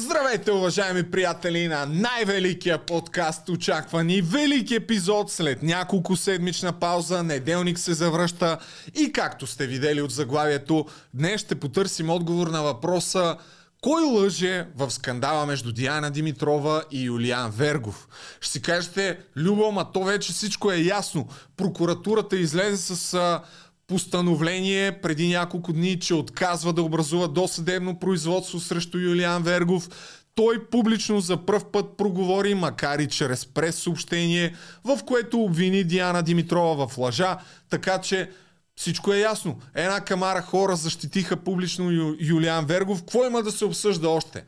Здравейте, уважаеми приятели на най-великия подкаст, очаквани велики епизод след няколко седмична пауза, неделник се завръща и както сте видели от заглавието, днес ще потърсим отговор на въпроса кой лъже в скандала между Диана Димитрова и Юлиан Вергов? Ще си кажете, Любо, ма то вече всичко е ясно. Прокуратурата излезе с постановление преди няколко дни, че отказва да образува досъдебно производство срещу Юлиан Вергов. Той публично за пръв път проговори, макар и чрез прес-съобщение, в което обвини Диана Димитрова в лъжа, така че всичко е ясно. Една камара хора защитиха публично Ю, Юлиан Вергов. Какво има да се обсъжда още?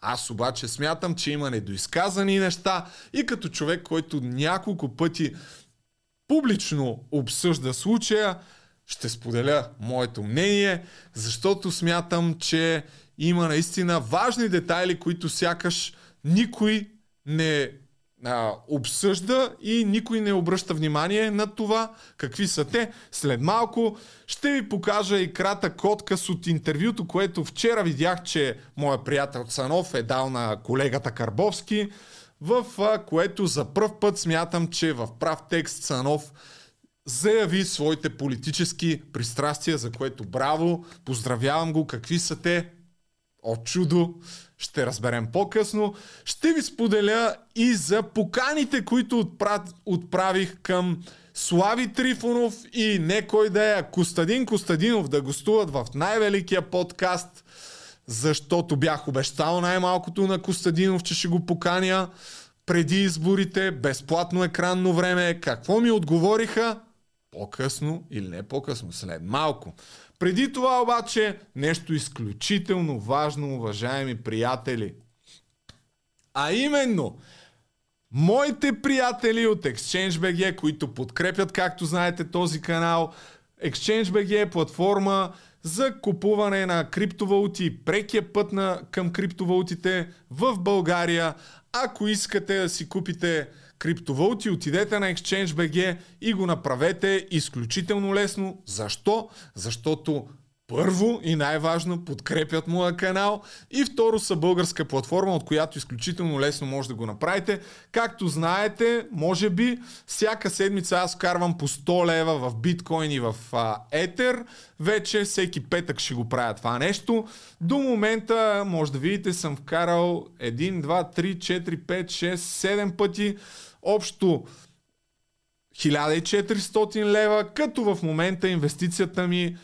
Аз обаче смятам, че има недоизказани неща и като човек, който няколко пъти публично обсъжда случая, ще споделя моето мнение, защото смятам, че има наистина важни детайли, които сякаш никой не а, обсъжда и никой не обръща внимание на това какви са те. След малко ще ви покажа и кратък отказ от интервюто, което вчера видях, че моя приятел Цанов е дал на колегата Карбовски, в а, което за пръв път смятам, че в прав текст Цанов заяви своите политически пристрастия, за което браво, поздравявам го, какви са те, о чудо, ще разберем по-късно. Ще ви споделя и за поканите, които отправих към Слави Трифонов и не кой да е Костадин Костадинов да гостуват в най-великия подкаст, защото бях обещал най-малкото на Костадинов, че ще го поканя преди изборите, безплатно екранно време. Какво ми отговориха? По-късно или не по-късно, след малко. Преди това обаче нещо изключително важно, уважаеми приятели. А именно, моите приятели от ExchangeBG, които подкрепят, както знаете, този канал. ExchangeBG е платформа за купуване на криптовалути, прекия път на, към криптовалутите в България. Ако искате да си купите криптовалути, отидете на ExchangeBG и го направете изключително лесно. Защо? Защото първо и най-важно подкрепят моя канал и второ са българска платформа, от която изключително лесно може да го направите. Както знаете, може би всяка седмица аз вкарвам по 100 лева в биткоин и в етер. Вече всеки петък ще го правя това нещо. До момента, може да видите, съм вкарал 1, 2, 3, 4, 5, 6, 7 пъти общо 1400 лева, като в момента инвестицията ми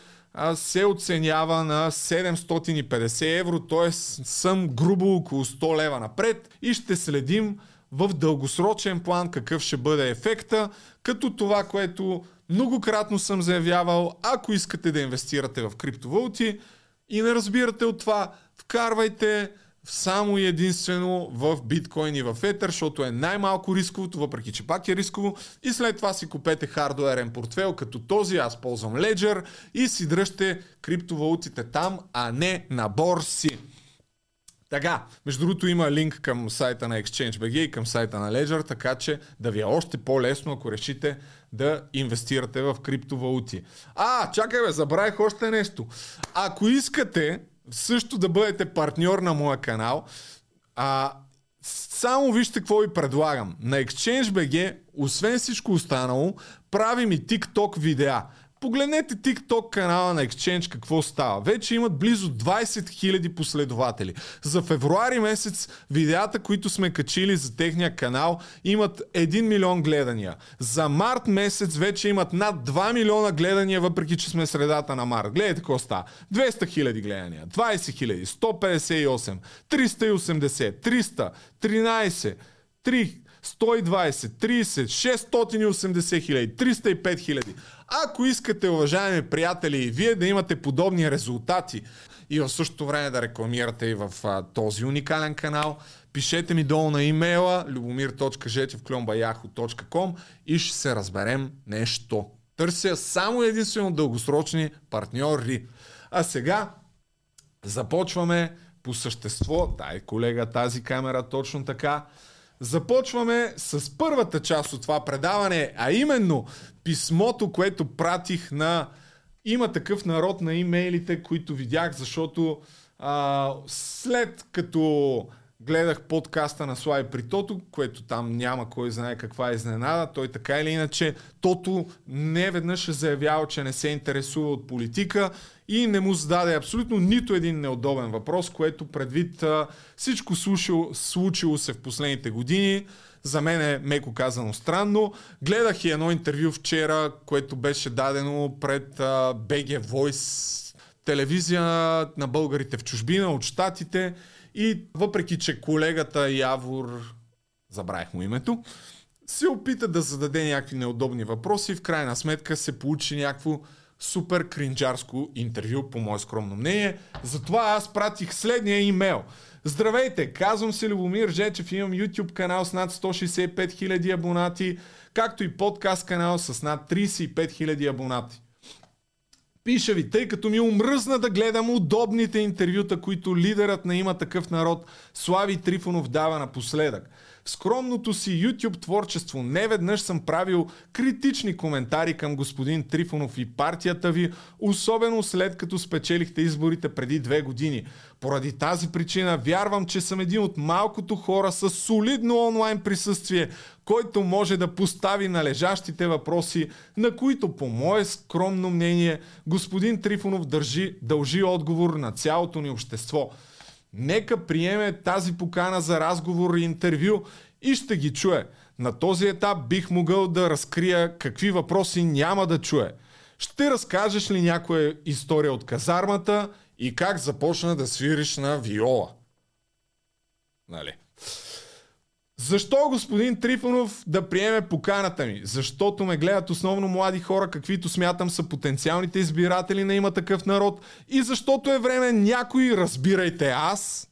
се оценява на 750 евро, т.е. съм грубо около 100 лева напред и ще следим в дългосрочен план какъв ще бъде ефекта, като това, което многократно съм заявявал, ако искате да инвестирате в криптовалути и не разбирате от това, вкарвайте само и единствено в биткоин и в етер, защото е най-малко рисковото, въпреки че пак е рисково. И след това си купете хардуерен портфел, като този аз ползвам Ledger и си дръжте криптовалутите там, а не на борси. Така, между другото има линк към сайта на ExchangeBG и към сайта на Ledger, така че да ви е още по-лесно, ако решите да инвестирате в криптовалути. А, чакай бе, забравих още нещо. Ако искате също да бъдете партньор на моя канал. А, само вижте какво ви предлагам. На ExchangeBG, освен всичко останало, правим и TikTok видеа. Погледнете TikTok канала на Exchange какво става. Вече имат близо 20 000 последователи. За февруари месец видеята, които сме качили за техния канал, имат 1 милион гледания. За март месец вече имат над 2 милиона гледания, въпреки че сме средата на март. Гледайте какво става. 200 000 гледания, 20 000, 158, 380, 300, 13, 3, 120, 30, 680 хиляди, 305 хиляди. Ако искате, уважаеми приятели, вие да имате подобни резултати и в същото време да рекламирате и в а, този уникален канал, пишете ми долу на имейла любомир.жетевклюмбаяхо.com и ще се разберем нещо. Търся само единствено дългосрочни партньори. А сега започваме по същество. Дай, колега, тази камера точно така. Започваме с първата част от това предаване, а именно писмото, което пратих на има такъв народ на имейлите, които видях, защото А, след като гледах подкаста на Слави при Тото, което там няма кой знае каква е изненада. Той така или иначе, Тото не веднъж е заявял, че не се интересува от политика и не му зададе абсолютно нито един неудобен въпрос, което предвид а, всичко случило, случило се в последните години, за мен е меко казано странно. Гледах и едно интервю вчера, което беше дадено пред BG Voice, телевизия на българите в чужбина от щатите и въпреки, че колегата Явор, забравих му името, се опита да зададе някакви неудобни въпроси, в крайна сметка се получи някакво супер кринджарско интервю, по мое скромно мнение. Затова аз пратих следния имейл. Здравейте, казвам се Любомир Жечев, имам YouTube канал с над 165 000 абонати, както и подкаст канал с над 35 000 абонати. Пиша ви, тъй като ми омръзна да гледам удобните интервюта, които лидерът на има такъв народ Слави Трифонов дава напоследък. Скромното си YouTube творчество не веднъж съм правил критични коментари към господин Трифонов и партията ви, особено след като спечелихте изборите преди две години. Поради тази причина вярвам, че съм един от малкото хора с солидно онлайн присъствие, който може да постави належащите въпроси, на които по мое скромно мнение господин Трифонов държи, дължи отговор на цялото ни общество. Нека приеме тази покана за разговор и интервю и ще ги чуе. На този етап бих могъл да разкрия какви въпроси няма да чуе. Ще разкажеш ли някоя история от казармата и как започна да свириш на виола? Нали? Защо господин Трифонов да приеме поканата ми? Защото ме гледат основно млади хора, каквито смятам са потенциалните избиратели на има такъв народ и защото е време някой, разбирайте аз,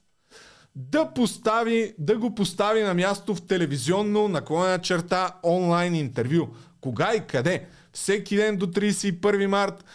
да, постави, да го постави на място в телевизионно наклонена черта онлайн интервю. Кога и къде? Всеки ден до 31 март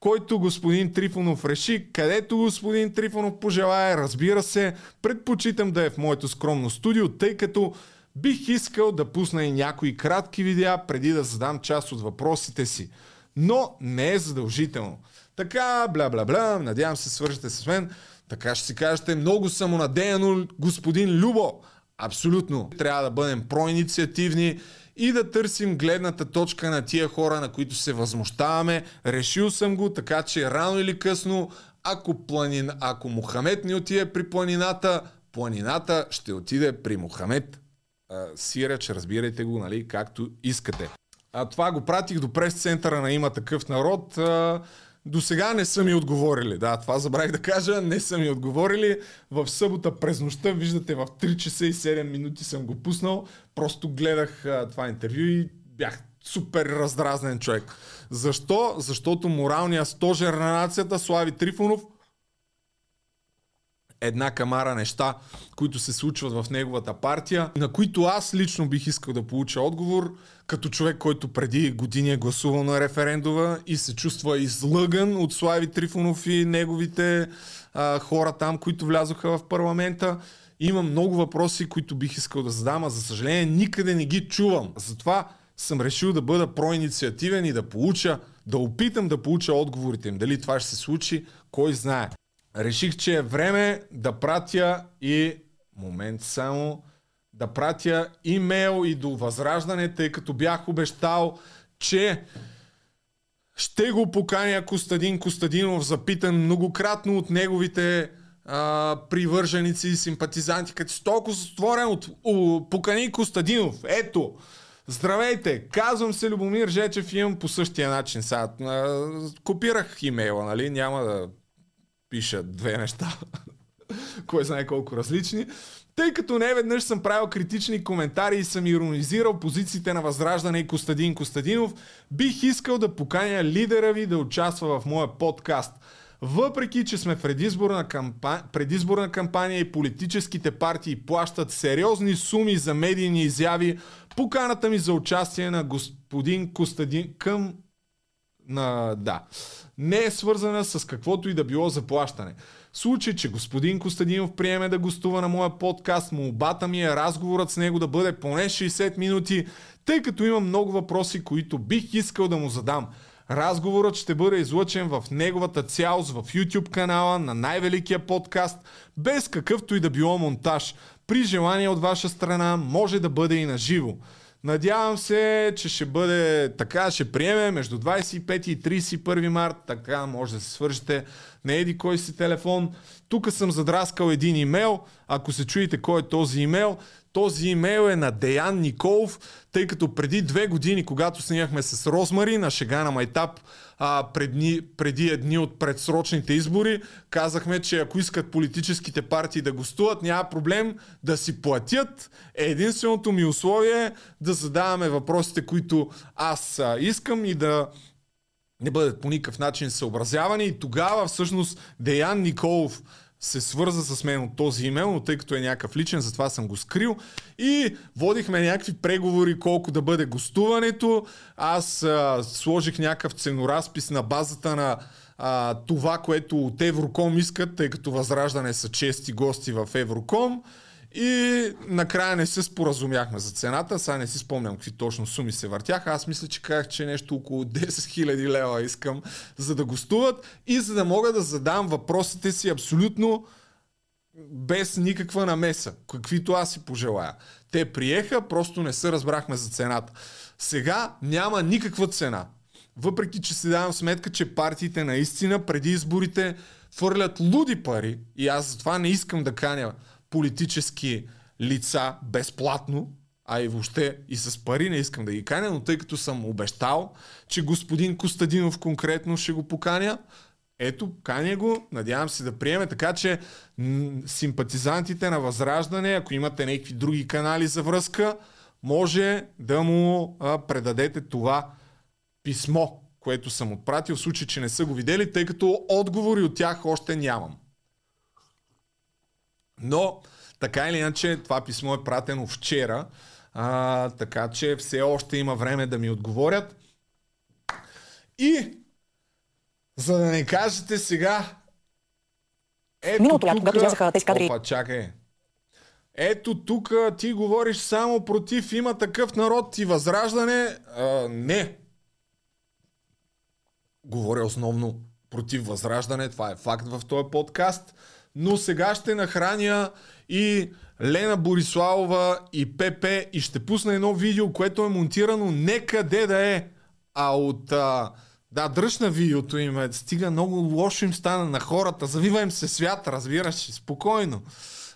който господин Трифонов реши, където господин Трифонов пожелая, разбира се, предпочитам да е в моето скромно студио, тъй като бих искал да пусна и някои кратки видеа преди да задам част от въпросите си. Но не е задължително. Така, бла-бла-бла, надявам се свържете с мен. Така ще си кажете, много самонадеяно, господин Любо. Абсолютно. Трябва да бъдем проинициативни и да търсим гледната точка на тия хора, на които се възмущаваме. Решил съм го, така че рано или късно, ако, планин, ако Мохамед не отиде при планината, планината ще отиде при Мохамед. Сиреч, разбирайте го, нали, както искате. А това го пратих до прес-центъра на има такъв народ. А, до сега не са ми отговорили. Да, това забравих да кажа. Не са ми отговорили. В събота през нощта, виждате, в 3 часа и 7 минути съм го пуснал. Просто гледах а, това интервю и бях супер раздразнен човек. Защо? Защото моралният стожер на нацията Слави Трифонов една камара неща, които се случват в неговата партия, на които аз лично бих искал да получа отговор, като човек, който преди години е гласувал на референдума и се чувства излъган от Слави Трифонов и неговите а, хора там, които влязоха в парламента. Има много въпроси, които бих искал да задам, а за съжаление никъде не ги чувам. Затова съм решил да бъда проинициативен и да получа, да опитам да получа отговорите им. Дали това ще се случи, кой знае реших, че е време да пратя и момент само да пратя имейл и до Възраждане, тъй като бях обещал, че ще го поканя Костадин Костадинов, запитан многократно от неговите а, привърженици и симпатизанти, като си толкова затворен от о, покани Костадинов. Ето, Здравейте, казвам се Любомир Жечев и имам по същия начин. Сега, а, копирах имейла, нали? Няма да пиша две неща, кой знае колко различни. Тъй като не веднъж съм правил критични коментари и съм иронизирал позициите на Възраждане и Костадин Костадинов, бих искал да поканя лидера ви да участва в моя подкаст. Въпреки, че сме в предизборна, кампания, предизборна кампания и политическите партии плащат сериозни суми за медийни изяви, поканата ми за участие на господин Костадин към на, да, не е свързана с каквото и да било заплащане. Случай, че господин Костадинов приеме да гостува на моя подкаст, молбата ми е разговорът с него да бъде поне 60 минути, тъй като имам много въпроси, които бих искал да му задам. Разговорът ще бъде излъчен в неговата цялост в YouTube канала на най-великия подкаст, без какъвто и да било монтаж. При желание от ваша страна може да бъде и на живо. Надявам се, че ще бъде така, ще приеме между 25 и 31 март, така може да се свържете на еди кой си телефон. Тук съм задраскал един имейл. Ако се чуете кой е този имейл, този имейл е на Деян Николов, тъй като преди две години, когато снимахме с Розмари на Шега на Майтап, а, предни, преди едни от предсрочните избори, казахме, че ако искат политическите партии да гостуват, няма проблем да си платят. Единственото ми условие е да задаваме въпросите, които аз а, искам и да не бъдат по никакъв начин съобразявани. И тогава всъщност Деян Николов се свърза с мен от този имейл, но тъй като е някакъв личен, затова съм го скрил. И водихме някакви преговори колко да бъде гостуването. Аз а, сложих някакъв ценоразпис на базата на а, това, което от Евроком искат, тъй като Възраждане са чести гости в Евроком. И накрая не се споразумяхме за цената. Сега не си спомням какви точно суми се въртяха. Аз мисля, че казах, че нещо около 10 000 лева искам за да гостуват и за да мога да задам въпросите си абсолютно без никаква намеса, каквито аз си пожелая. Те приеха, просто не се разбрахме за цената. Сега няма никаква цена. Въпреки, че си давам сметка, че партиите наистина преди изборите фърлят луди пари и аз затова не искам да каня политически лица безплатно, а и въобще и с пари не искам да ги каня, но тъй като съм обещал, че господин Костадинов конкретно ще го поканя, ето, каня го, надявам се да приеме, така че симпатизантите на Възраждане, ако имате някакви други канали за връзка, може да му предадете това писмо, което съм отпратил, в случай, че не са го видели, тъй като отговори от тях още нямам. Но, така или иначе, това писмо е пратено вчера, а, така че все още има време да ми отговорят. И, за да не кажете сега, ето Миналото лято, тук- когато излязаха тези кадри. Опа, чакай. Ето тук ти говориш само против има такъв народ и възраждане. А, не. Говоря основно против възраждане, това е факт в този подкаст. Но сега ще нахраня и Лена Бориславова и ПП и ще пусна едно видео, което е монтирано не къде да е, а от... А, да, дръж на видеото им е. Стига много лошо им стана на хората. Завива се свят, разбираш, спокойно.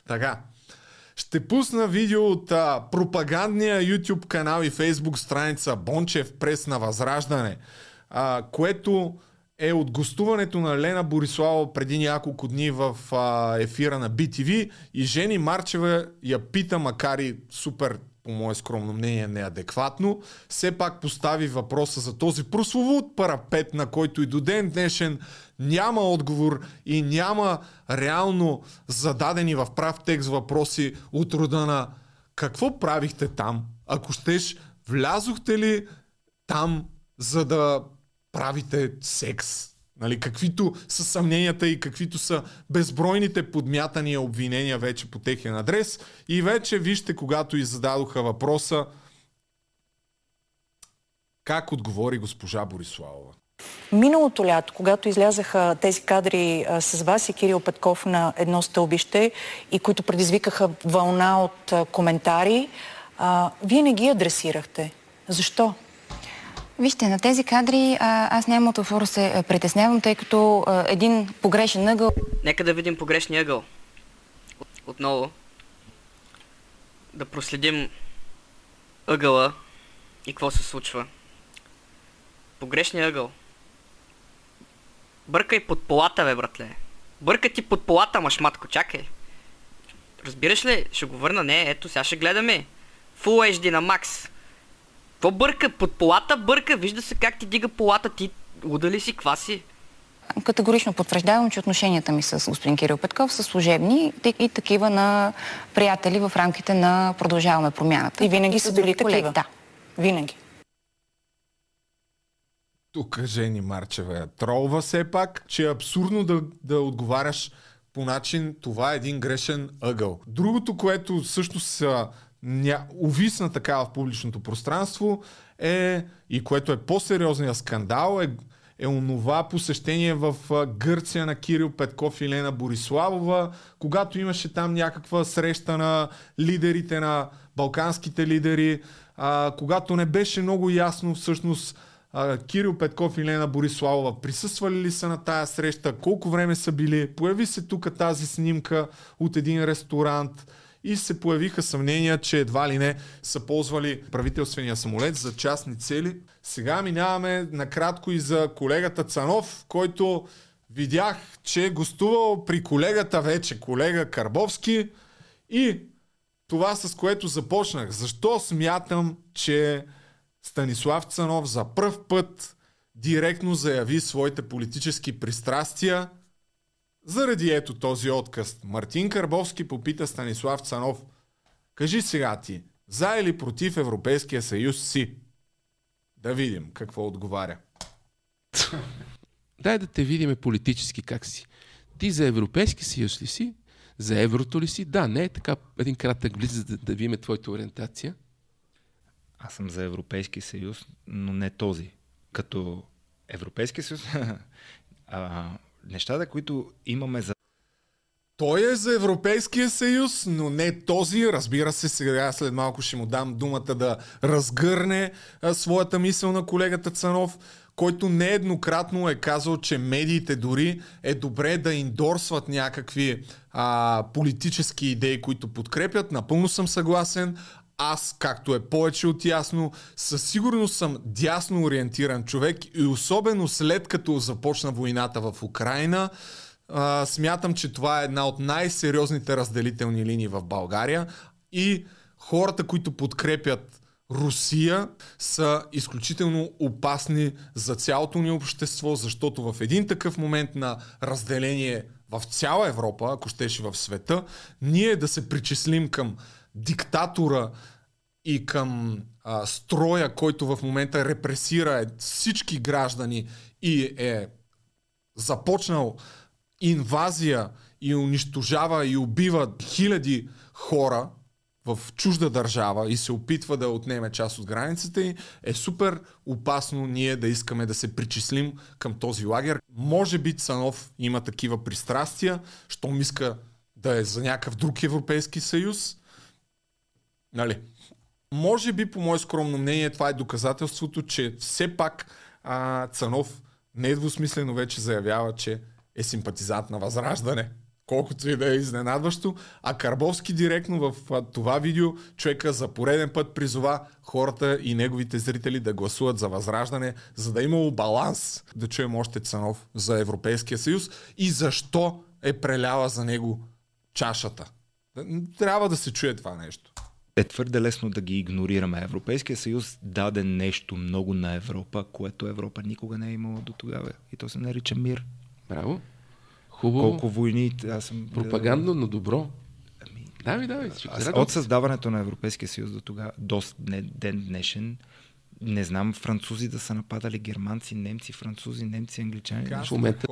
Така. Ще пусна видео от а, пропагандния YouTube канал и Facebook страница Бончев Прес на Възраждане, а, което е от гостуването на Лена Борислава преди няколко дни в а, ефира на BTV и Жени Марчева я пита, макар и супер по мое скромно мнение, неадекватно, все пак постави въпроса за този прословут парапет, на който и до ден днешен няма отговор и няма реално зададени в прав текст въпроси от рода на какво правихте там? Ако щеш, влязохте ли там, за да правите секс? Нали, каквито са съмненията и каквито са безбройните подмятания обвинения вече по техен адрес. И вече вижте, когато и зададоха въпроса, как отговори госпожа Бориславова. Миналото лято, когато излязаха тези кадри а, с вас и Кирил Петков на едно стълбище и които предизвикаха вълна от а, коментари, а, вие не ги адресирахте. Защо? Вижте, на тези кадри а, аз няма от да се а, притеснявам, тъй като а, един погрешен ъгъл Нека да видим погрешния ъгъл. От, отново. Да проследим ъгъла и какво се случва. Погрешния ъгъл. Бъркай под полата, бе, братле. Бъркай ти под полата, машматко, чакай. Разбираш ли? Ще го върна. Не, ето, сега ще гледаме. Full HD на макс. Какво бърка? Под полата бърка. Вижда се как ти дига полата. Ти луда ли си? Ква си? категорично потвърждавам, че отношенията ми с господин Кирил Петков са служебни и, такива на приятели в рамките на Продължаваме промяната. И винаги са били Колеги, такива. Да. Винаги. Тук Жени Марчева я тролва все пак, че е абсурдно да, да отговаряш по начин това е един грешен ъгъл. Другото, което всъщност са ня... увисна така в публичното пространство е, и което е по-сериозният скандал, е, е онова посещение в Гърция на Кирил Петков и Лена Бориславова, когато имаше там някаква среща на лидерите на балканските лидери, а, когато не беше много ясно всъщност а, Кирил Петков и Лена Бориславова присъствали ли са на тая среща, колко време са били, появи се тук тази снимка от един ресторант, и се появиха съмнения, че едва ли не са ползвали правителствения самолет за частни цели. Сега минаваме накратко и за колегата Цанов, който видях, че е гостувал при колегата вече, колега Карбовски и това с което започнах. Защо смятам, че Станислав Цанов за пръв път директно заяви своите политически пристрастия заради ето този отказ, Мартин Карбовски попита Станислав Цанов. Кажи сега ти, за или против Европейския съюз си? Да видим какво отговаря. Дай да те видим политически как си. Ти за Европейски съюз ли си? За еврото ли си? Да, не е така един кратък близ, да, да видим твоята ориентация. Аз съм за Европейски съюз, но не този. Като Европейски съюз, а, нещата, които имаме за той е за Европейския съюз, но не този. Разбира се, сега след малко ще му дам думата да разгърне а, своята мисъл на колегата Цанов, който нееднократно е казал, че медиите дори е добре да индорсват някакви а, политически идеи, които подкрепят. Напълно съм съгласен. Аз, както е повече от ясно, със сигурност съм дясно ориентиран човек и особено след като започна войната в Украина, а, смятам, че това е една от най-сериозните разделителни линии в България и хората, които подкрепят Русия са изключително опасни за цялото ни общество, защото в един такъв момент на разделение в цяла Европа, ако щеше в света, ние да се причислим към диктатора и към а, строя, който в момента репресира всички граждани и е започнал инвазия и унищожава и убива хиляди хора в чужда държава и се опитва да отнеме част от границата й, е супер опасно ние да искаме да се причислим към този лагер. Може би Цанов има такива пристрастия, щом иска да е за някакъв друг Европейски съюз. Нали? Може би, по мое скромно мнение, това е доказателството, че все пак а, Цанов недвусмислено вече заявява, че е симпатизант на Възраждане. Колкото и да е изненадващо. А Карбовски директно в това видео човека за пореден път призова хората и неговите зрители да гласуват за Възраждане, за да е имало баланс. Да чуем още Цанов за Европейския съюз и защо е преляла за него чашата. Трябва да се чуе това нещо е твърде лесно да ги игнорираме. Европейския съюз даде нещо много на Европа, което Европа никога не е имала до тогава. И то се нарича мир. Браво. Хубаво. Колко войни аз съм... Пропагандно, но добро. Ами, давай, давай. Аз, от създаването на Европейския съюз до тогава, до ден днешен, не знам французи да са нападали германци, немци, французи, немци, англичани. Така, в момента...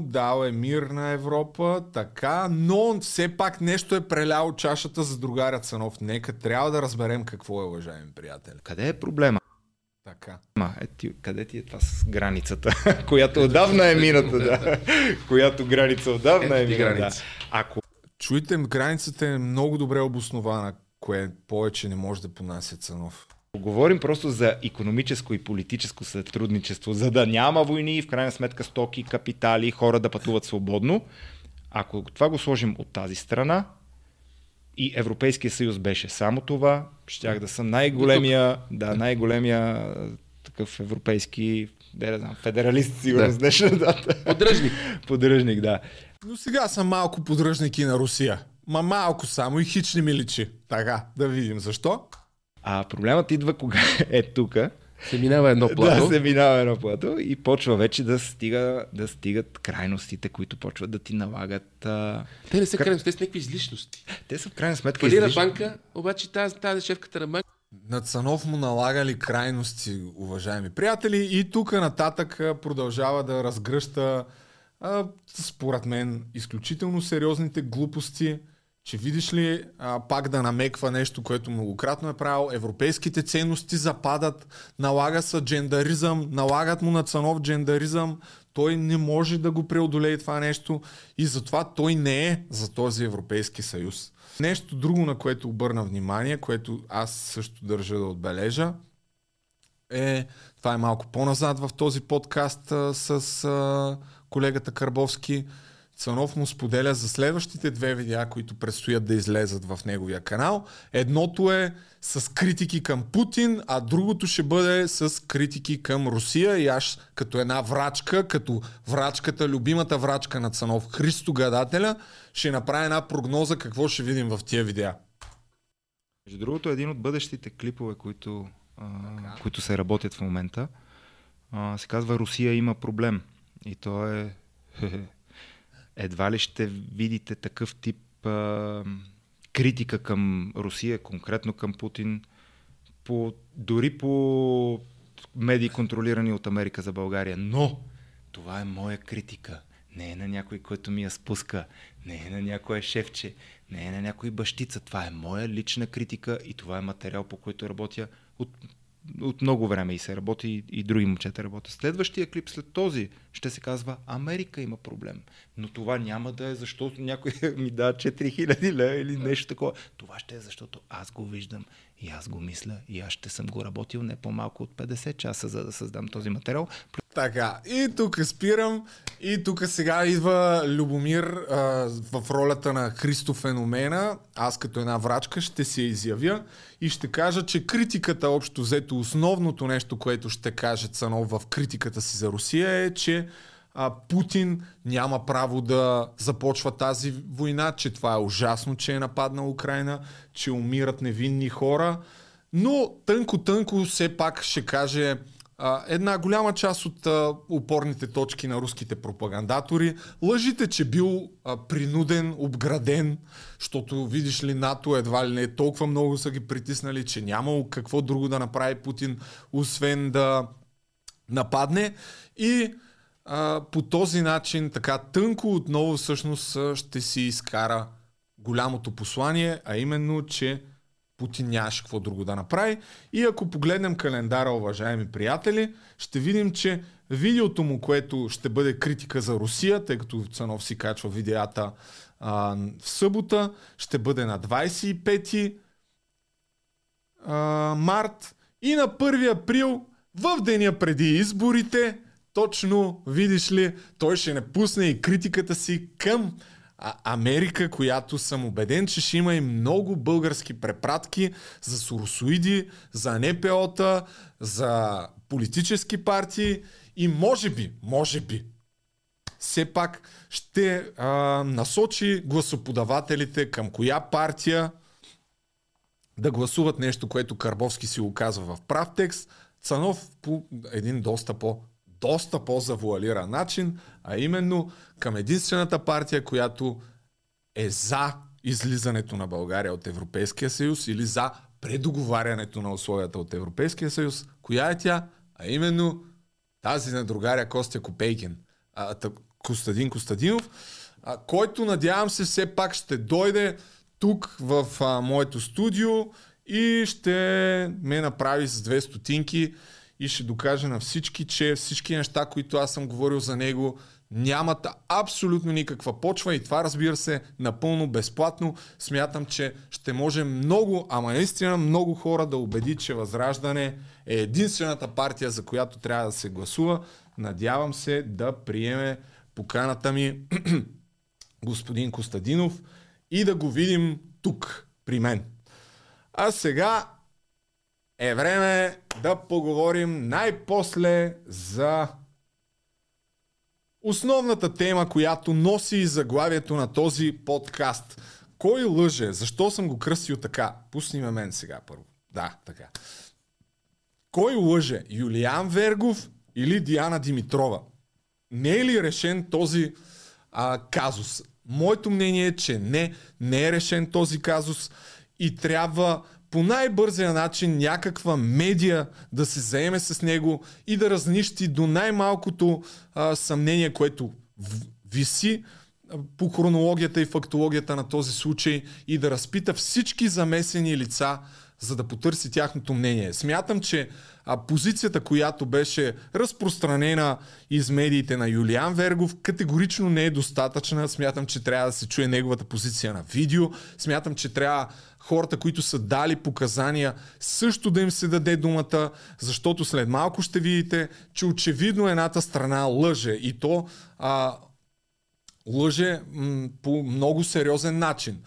дал е мир на Европа, така, но все пак нещо е преляло чашата за другаря Цанов. Нека трябва да разберем какво е, уважаеми приятели. Къде е проблема? Така. Ма, е, ти, къде ти е това с границата, която отдавна е мината, да. която граница отдавна е, е мината. Да. Ако... Чуйте, границата е много добре обоснована, кое повече не може да понася Цанов. Говорим просто за економическо и политическо сътрудничество, за да няма войни и в крайна сметка стоки, капитали, хора да пътуват свободно. Ако това го сложим от тази страна и Европейския съюз беше само това, щях да съм най-големия, да, най-големия такъв европейски да, знам, федералист, сигурно да. с днешна дата. Подръжник. Подръжник, да. Но сега съм малко подръжник и на Русия. Ма малко само и хич не ми личи. Така, да видим защо. А проблемът идва кога е тук. Се минава едно плато. Да, се минава едно плато и почва вече да, стига, да стигат крайностите, които почват да ти налагат. А... Те не са крайности, те са някакви излишности. Те са в крайна сметка Фалира излишни. банка, обаче тази, тази шефката на банка на Цанов му налагали крайности, уважаеми приятели, и тук нататък продължава да разгръща, а, според мен, изключително сериозните глупости, че видиш ли а, пак да намеква нещо, което многократно е правил, европейските ценности западат, налага се джендаризъм, налагат му на цанов джендаризъм, той не може да го преодолее това нещо и затова той не е за този Европейски съюз. Нещо друго, на което обърна внимание, което аз също държа да отбележа, е, това е малко по-назад в този подкаст а, с а, колегата Карбовски, Цанов му споделя за следващите две видеа, които предстоят да излезат в неговия канал. Едното е с критики към Путин, а другото ще бъде с критики към Русия и аз като една врачка, като врачката, любимата врачка на Цанов, Христо Гадателя, ще направя една прогноза какво ще видим в тия видеа. Между другото, един от бъдещите клипове, които, а, които се работят в момента, а, се казва Русия има проблем. И то е едва ли ще видите такъв тип а, критика към Русия, конкретно към Путин, по, дори по медии контролирани от Америка за България. Но това е моя критика. Не е на някой, който ми я спуска. Не е на някое шефче. Не е на някой бащица. Това е моя лична критика и това е материал, по който работя от от много време и се работи и, и други момчета работят. Следващия клип след този ще се казва Америка има проблем. Но това няма да е защото някой ми дава 4000 лева или нещо такова. Това ще е защото аз го виждам и аз го мисля и аз ще съм го работил не по-малко от 50 часа, за да създам този материал. Така, и тук спирам. И тук сега идва Любомир а, в ролята на Христо Феномена. Аз като една врачка ще се изявя и ще кажа, че критиката общо взето, основното нещо, което ще каже Цанов в критиката си за Русия е, че а, Путин няма право да започва тази война, че това е ужасно, че е нападна Украина, че умират невинни хора. Но тънко-тънко все пак ще каже а, една голяма част от а, упорните точки на руските пропагандатори. Лъжите, че бил а, принуден, обграден, защото видиш ли НАТО едва ли не толкова много са ги притиснали, че нямало какво друго да направи Путин, освен да нападне. И а, по този начин, така тънко отново всъщност ще си изкара голямото послание, а именно, че Путин нямаше какво друго да направи. И ако погледнем календара, уважаеми приятели, ще видим, че видеото му, което ще бъде критика за Русия, тъй като Цанов си качва видеята а, в събота, ще бъде на 25 а, март и на 1 април, в деня преди изборите, точно, видиш ли, той ще не пусне и критиката си към Америка, която съм убеден, че ще има и много български препратки за суросоиди, за НПО-та, за политически партии и може би, може би, все пак ще а, насочи гласоподавателите към коя партия да гласуват нещо, което Карбовски си го казва в прав текст, Цанов по един доста по доста по-завуалиран начин, а именно към единствената партия, която е за излизането на България от Европейския съюз или за предоговарянето на условията от Европейския съюз. Коя е тя? А именно тази на другаря Костя Копейкин, а, Костадин Костадинов, а, който надявам се все пак ще дойде тук в а, моето студио и ще ме направи с две стотинки и ще докаже на всички, че всички неща, които аз съм говорил за него, нямат абсолютно никаква почва и това разбира се напълно безплатно. Смятам, че ще може много, ама наистина много хора да убеди, че Възраждане е единствената партия, за която трябва да се гласува. Надявам се да приеме поканата ми господин Костадинов и да го видим тук при мен. А сега е време да поговорим най-после за основната тема, която носи заглавието на този подкаст. Кой лъже? Защо съм го кръстил така? Пусни ме мен сега първо. Да, така. Кой лъже? Юлиан Вергов или Диана Димитрова? Не е ли решен този а, казус? Моето мнение е, че не, не е решен този казус и трябва по най-бързия начин някаква медия да се заеме с него и да разнищи до най-малкото а, съмнение, което виси по хронологията и фактологията на този случай и да разпита всички замесени лица, за да потърси тяхното мнение. Смятам, че а, позицията, която беше разпространена из медиите на Юлиан Вергов, категорично не е достатъчна. Смятам, че трябва да се чуе неговата позиция на видео. Смятам, че трябва хората, които са дали показания, също да им се даде думата, защото след малко ще видите, че очевидно едната страна лъже и то а, лъже м- по много сериозен начин.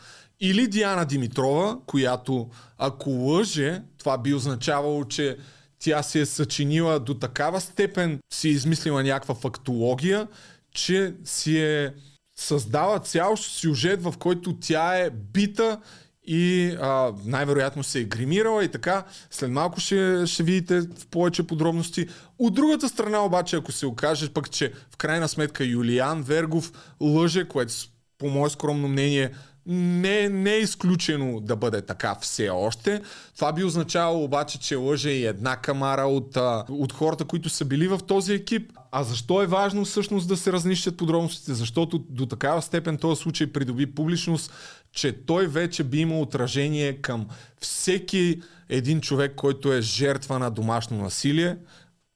Или Диана Димитрова, която ако лъже, това би означавало, че тя се е съчинила до такава степен, си е измислила някаква фактология, че си е създава цял сюжет, в който тя е бита и а, най-вероятно се е гримирала и така. След малко ще, ще видите в повече подробности. От другата страна обаче, ако се окаже пък, че в крайна сметка Юлиан Вергов лъже, което по мое скромно мнение не, не е изключено да бъде така все още. Това би означавало обаче, че лъже и една камара от, от хората, които са били в този екип. А защо е важно всъщност да се разнищат подробностите? Защото до такава степен този случай придоби публичност, че той вече би имал отражение към всеки един човек, който е жертва на домашно насилие.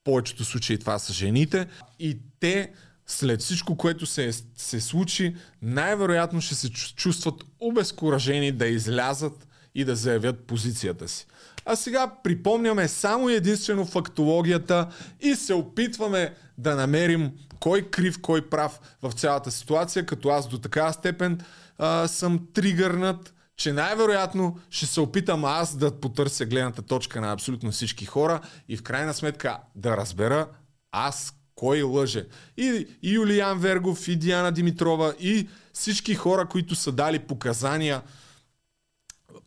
В повечето случаи това са жените. И те след всичко, което се, се случи, най-вероятно ще се чувстват обезкуражени да излязат и да заявят позицията си. А сега припомняме само единствено фактологията и се опитваме да намерим кой крив, кой прав в цялата ситуация, като аз до такава степен а, съм тригърнат, че най-вероятно ще се опитам аз да потърся гледната точка на абсолютно всички хора и в крайна сметка да разбера аз кой лъже. И, и Юлиян Вергов, и Диана Димитрова, и всички хора, които са дали показания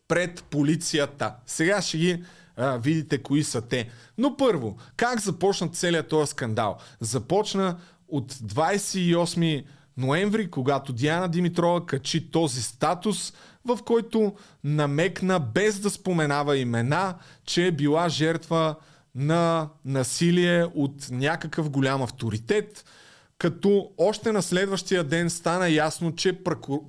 пред полицията. Сега ще ги а, видите кои са те. Но първо, как започна целият този скандал? Започна от 28 ноември, когато Диана Димитрова качи този статус, в който намекна, без да споменава имена, че е била жертва на насилие от някакъв голям авторитет, като още на следващия ден стана ясно, че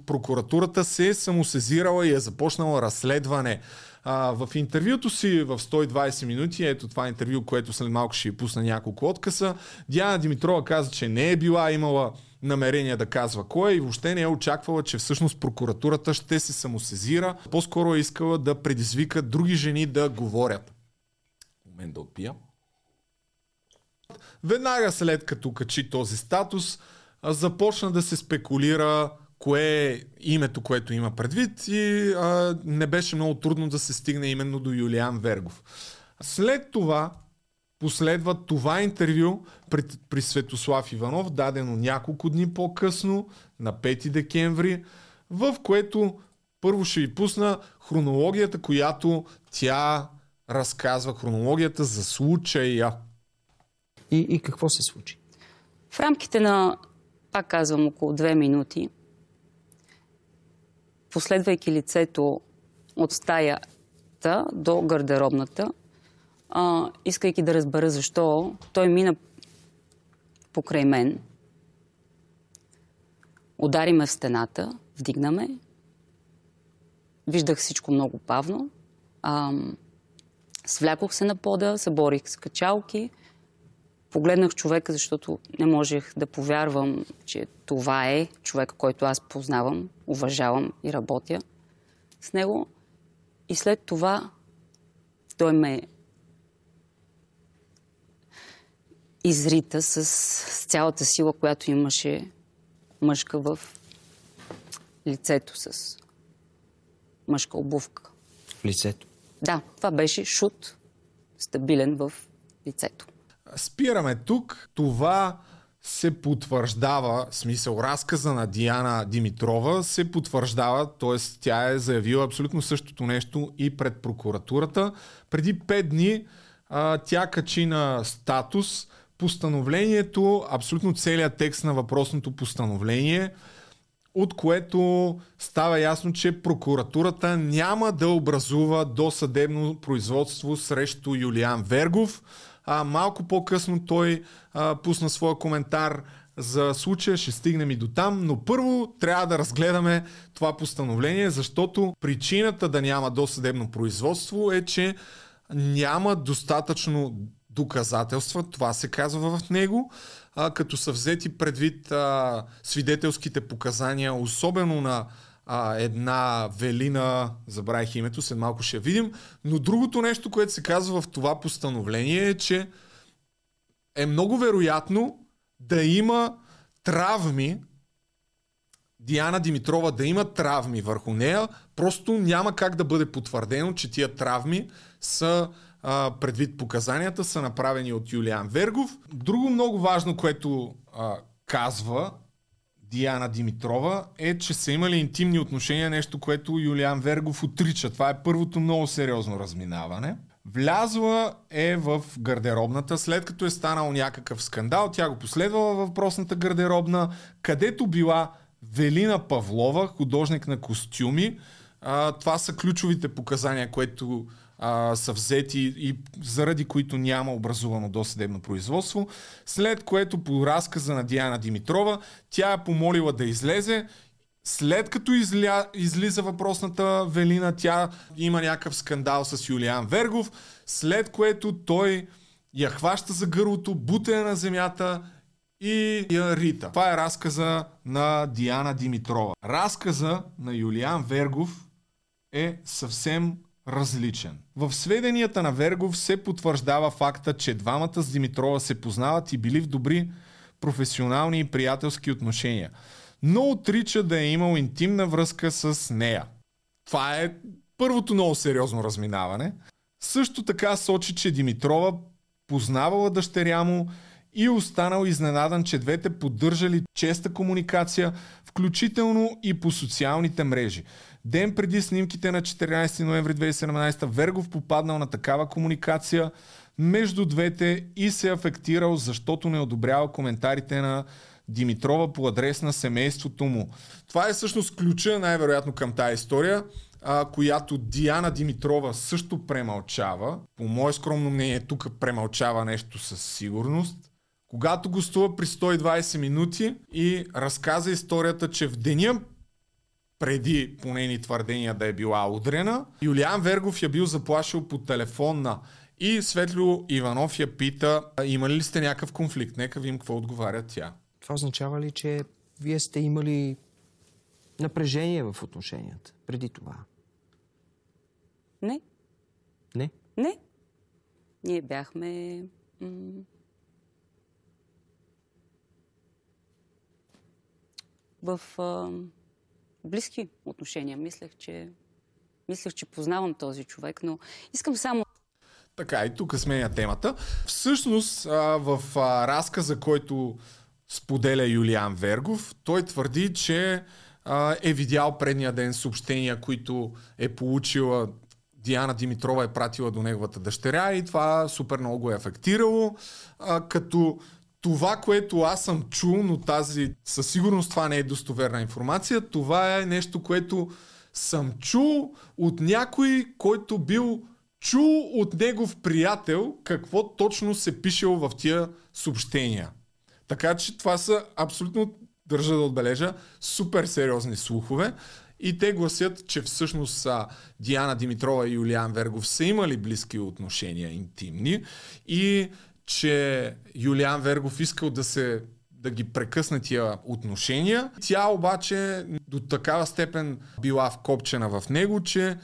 прокуратурата се е самосезирала и е започнала разследване. А, в интервюто си в 120 минути, ето това интервю, което след малко ще пусна няколко откъса, Диана Димитрова каза, че не е била имала намерение да казва кой е и въобще не е очаквала, че всъщност прокуратурата ще се самосезира. По-скоро е искала да предизвика други жени да говорят момент да отпия. Веднага след като качи този статус, започна да се спекулира кое е името, което има предвид и а, не беше много трудно да се стигне именно до Юлиан Вергов. След това последва това интервю при, при Светослав Иванов, дадено няколко дни по-късно, на 5 декември, в което първо ще ви пусна хронологията, която тя разказва хронологията за случая. И, и какво се случи? В рамките на, пак казвам, около две минути, последвайки лицето от стаята до гардеробната, а, искайки да разбера защо, той мина покрай мен, удари ме в стената, вдигнаме, виждах всичко много бавно. А, Свлякох се на пода, съборих с качалки, погледнах човека, защото не можех да повярвам, че това е човек, който аз познавам, уважавам и работя с него. И след това той ме изрита с, с цялата сила, която имаше мъжка в лицето с мъжка обувка. Лицето? Да, това беше шут, стабилен в лицето. Спираме тук. Това се потвърждава, смисъл, разказа на Диана Димитрова се потвърждава, т.е. тя е заявила абсолютно същото нещо и пред прокуратурата. Преди 5 дни а, тя качи на статус постановлението, абсолютно целият текст на въпросното постановление от което става ясно, че прокуратурата няма да образува досъдебно производство срещу Юлиан Вергов. А, малко по-късно той а, пусна своя коментар, за случая, ще стигнем и до там, но първо трябва да разгледаме това постановление, защото причината да няма досъдебно производство е, че няма достатъчно доказателства, това се казва в него, а, като са взети предвид а, свидетелските показания, особено на а, една Велина, забравих името, след малко ще я видим, но другото нещо, което се казва в това постановление е, че е много вероятно да има травми, Диана Димитрова да има травми върху нея, просто няма как да бъде потвърдено, че тия травми са а, предвид показанията, са направени от Юлиан Вергов. Друго много важно, което а, казва Диана Димитрова е, че са имали интимни отношения, нещо, което Юлиан Вергов отрича. Това е първото много сериозно разминаване. Влязла е в гардеробната, след като е станал някакъв скандал, тя го последвала във въпросната гардеробна, където била Велина Павлова, художник на костюми. А, това са ключовите показания, които а, са взети и заради които няма образувано досъдебно производство. След което по разказа на Диана Димитрова, тя е помолила да излезе след като изля, излиза въпросната Велина, тя има някакъв скандал с Юлиан Вергов, след което той я хваща за гърлото, бута я на земята и я рита. Това е разказа на Диана Димитрова. Разказа на Юлиан Вергов е съвсем различен. В сведенията на Вергов се потвърждава факта, че двамата с Димитрова се познават и били в добри професионални и приятелски отношения но отрича да е имал интимна връзка с нея. Това е първото много сериозно разминаване. Също така сочи, че Димитрова познавала дъщеря му и останал изненадан, че двете поддържали честа комуникация, включително и по социалните мрежи. Ден преди снимките на 14 ноември 2017 Вергов попаднал на такава комуникация между двете и се афектирал, защото не одобрява коментарите на Димитрова по адрес на семейството му. Това е всъщност ключа най-вероятно към тази история, а, която Диана Димитрова също премълчава. По мое скромно мнение тук премълчава нещо със сигурност. Когато гостува при 120 минути и разказа историята, че в деня преди по нейни твърдения да е била удрена, Юлиан Вергов я бил заплашил по телефонна и Светлио Иванов я пита, има ли сте някакъв конфликт? Нека видим какво отговаря тя. Това означава ли, че вие сте имали напрежение в отношенията преди това? Не. Не? Не. Ние бяхме... М- в а, близки отношения. Мислех, че мислех, че познавам този човек, но искам само така, и тук сменя темата. Всъщност, в разказа, който споделя Юлиан Вергов. Той твърди, че е видял предния ден съобщения, които е получила Диана Димитрова е пратила до неговата дъщеря и това супер много го е афектирало. Като това, което аз съм чул, но тази със сигурност това не е достоверна информация, това е нещо, което съм чул от някой, който бил чул от негов приятел какво точно се пишело в тия съобщения. Така че това са абсолютно, държа да отбележа, супер сериозни слухове. И те гласят, че всъщност Диана Димитрова и Юлиан Вергов са имали близки отношения, интимни, и че Юлиан Вергов искал да се да ги прекъсне тия отношения. Тя обаче до такава степен била вкопчена в него, че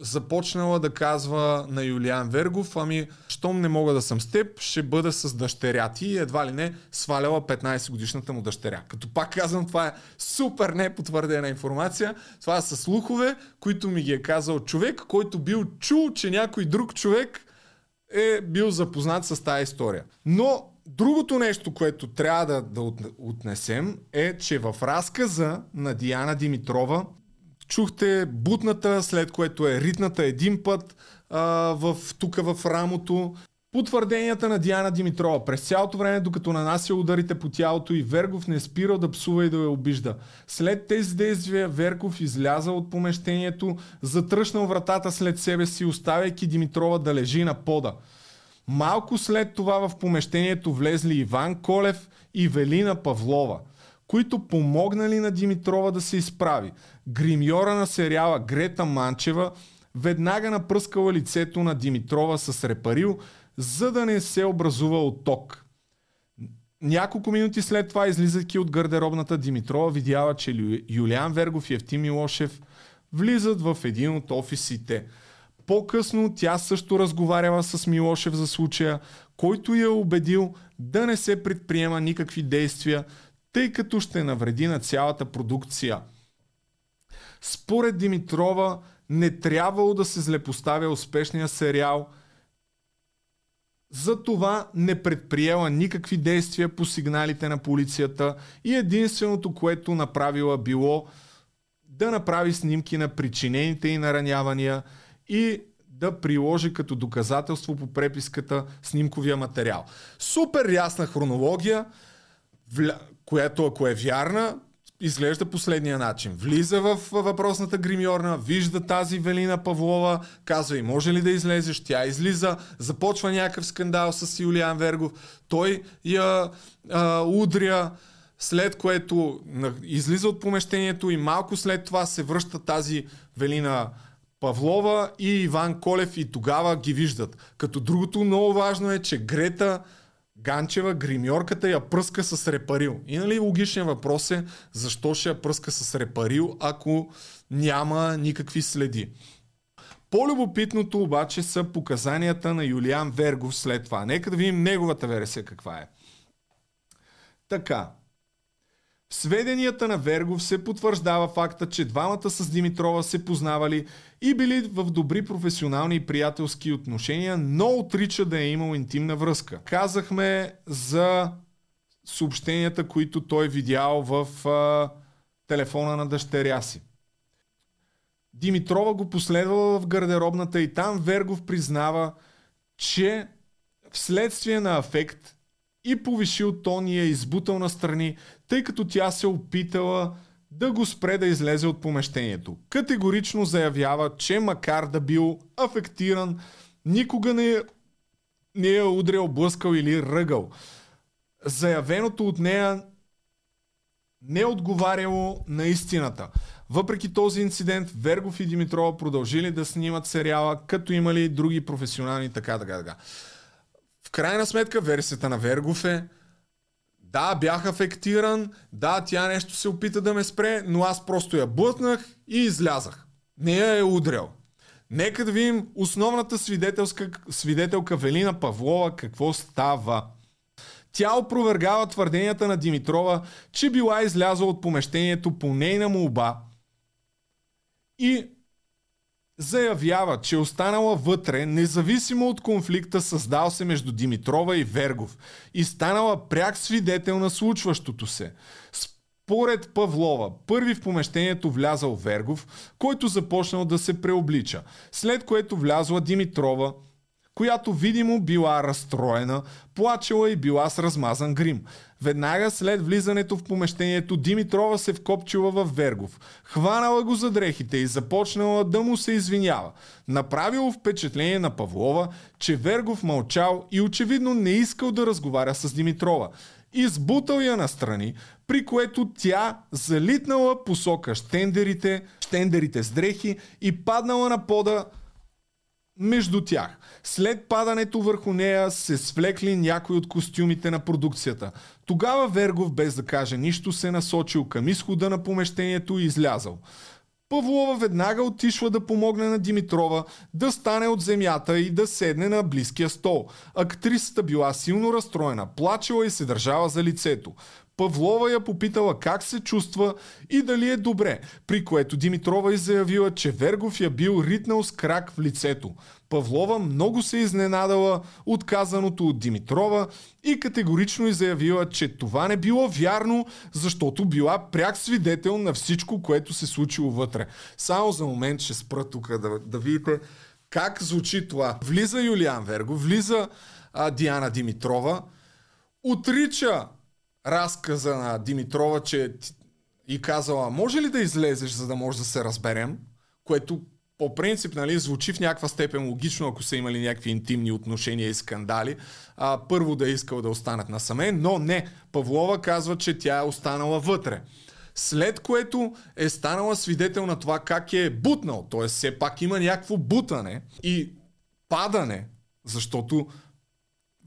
започнала да казва на Юлиан Вергов, ами, щом не мога да съм с теб, ще бъда с дъщеря ти и едва ли не сваляла 15 годишната му дъщеря. Като пак казвам, това е супер непотвърдена информация. Това са слухове, които ми ги е казал човек, който бил чул, че някой друг човек е бил запознат с тази история. Но другото нещо, което трябва да, да отнесем е, че в разказа на Диана Димитрова Чухте бутната, след което е ритната един път а, в, тук в рамото. Потвърденията на Диана Димитрова. През цялото време, докато нанася ударите по тялото и Вергов не спира да псува и да я обижда. След тези действия Верков изляза от помещението, затръшнал вратата след себе си, оставяйки Димитрова да лежи на пода. Малко след това в помещението влезли Иван Колев и Велина Павлова, които помогнали на Димитрова да се изправи. Гримьора на сериала Грета Манчева веднага напръскала лицето на Димитрова с репарил, за да не се образува отток. Няколко минути след това, излизайки от гардеробната, Димитрова видяла, че Юлиан Вергов и Евтим Милошев влизат в един от офисите. По-късно тя също разговаряла с Милошев за случая, който я е убедил да не се предприема никакви действия, тъй като ще навреди на цялата продукция. Според Димитрова не трябвало да се злепоставя успешния сериал, затова не предприела никакви действия по сигналите на полицията и единственото, което направила било да направи снимки на причинените и наранявания и да приложи като доказателство по преписката снимковия материал. Супер ясна хронология, която ако е вярна, изглежда последния начин. Влиза в въпросната гримьорна, вижда тази Велина Павлова, казва и може ли да излезеш, тя излиза, започва някакъв скандал с Юлиан Вергов, той я а, удря, след което излиза от помещението и малко след това се връща тази Велина Павлова и Иван Колев и тогава ги виждат. Като другото много важно е, че Грета Ганчева, гримьорката я пръска с репарил. И нали логичният въпрос е, защо ще я пръска с репарил, ако няма никакви следи. По-любопитното обаче са показанията на Юлиан Вергов след това. Нека да видим неговата версия каква е. Така. В сведенията на Вергов се потвърждава факта, че двамата с Димитрова се познавали и били в добри професионални и приятелски отношения, но отрича да е имал интимна връзка. Казахме за съобщенията, които той видял в а, телефона на дъщеря си. Димитрова го последвала в гардеробната и там Вергов признава, че вследствие на афект и повишил тон и е избутал настрани, тъй като тя се опитала да го спре да излезе от помещението. Категорично заявява, че макар да бил афектиран, никога не е, не е удрял, блъскал или ръгал. Заявеното от нея не е отговаряло на истината. Въпреки този инцидент, Вергов и Димитрова продължили да снимат сериала, като имали други професионални така, така, така. В крайна сметка версията на Вергов е да, бях афектиран, да, тя нещо се опита да ме спре, но аз просто я блътнах и излязах. Не я е удрял. Нека да видим основната свидетелска, свидетелка Велина Павлова какво става. Тя опровергава твърденията на Димитрова, че била излязла от помещението по нейна молба и заявява, че е останала вътре, независимо от конфликта създал се между Димитрова и Вергов и станала пряк свидетел на случващото се. Според Павлова, първи в помещението влязал Вергов, който започнал да се преоблича, след което влязла Димитрова, която видимо била разстроена, плачела и била с размазан грим. Веднага след влизането в помещението Димитрова се вкопчила в Вергов. Хванала го за дрехите и започнала да му се извинява. Направило впечатление на Павлова, че Вергов мълчал и очевидно не искал да разговаря с Димитрова. Избутал я настрани, при което тя залитнала посока штендерите, штендерите с дрехи и паднала на пода между тях. След падането върху нея се свлекли някои от костюмите на продукцията. Тогава Вергов, без да каже нищо, се насочил към изхода на помещението и излязал. Павлова веднага отишла да помогне на Димитрова да стане от земята и да седне на близкия стол. Актрисата била силно разстроена, плачела и се държала за лицето. Павлова я попитала как се чувства и дали е добре, при което Димитрова и заявила, че Вергов я бил ритнал с крак в лицето. Павлова много се изненадала от казаното от Димитрова и категорично и заявила, че това не било вярно, защото била пряк свидетел на всичко, което се случило вътре. Само за момент ще спра тук да, да видите как звучи това. Влиза Юлиан Верго, влиза а, Диана Димитрова, отрича разказа на Димитрова, че и казала, може ли да излезеш, за да може да се разберем, което по принцип, нали, звучи в някаква степен логично, ако са имали някакви интимни отношения и скандали, а, първо да е искал да останат насаме, но не. Павлова казва, че тя е останала вътре. След което е станала свидетел на това как е бутнал, т.е. все пак има някакво бутане и падане, защото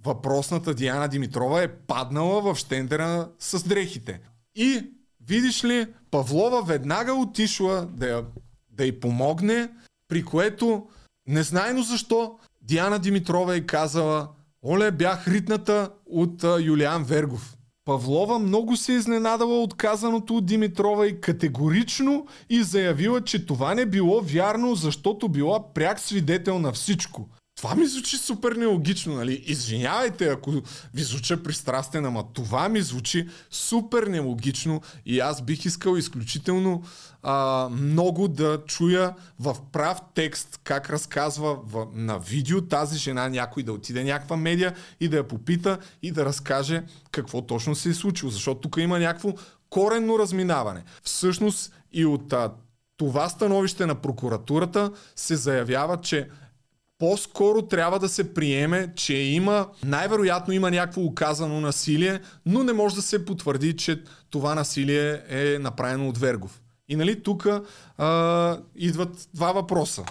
въпросната Диана Димитрова е паднала в щендера с дрехите. И, видиш ли, Павлова веднага отишла да, я, да й помогне, при което, незнайно защо, Диана Димитрова е казала, оле, бях ритната от а, Юлиан Вергов. Павлова много се е изненадала от казаното от Димитрова и категорично и заявила, че това не било вярно, защото била пряк свидетел на всичко. Това ми звучи супер нелогично, нали? Извинявайте, ако ви звуча пристрастен, ама това ми звучи супер нелогично и аз бих искал изключително а, много да чуя в прав текст как разказва в, на видео тази жена някой да отиде някаква медия и да я попита и да разкаже какво точно се е случило, защото тук има някакво коренно разминаване. Всъщност и от а, това становище на прокуратурата се заявява, че по-скоро трябва да се приеме, че има, най-вероятно има някакво оказано насилие, но не може да се потвърди, че това насилие е направено от Вергов. И нали тук идват два въпроса.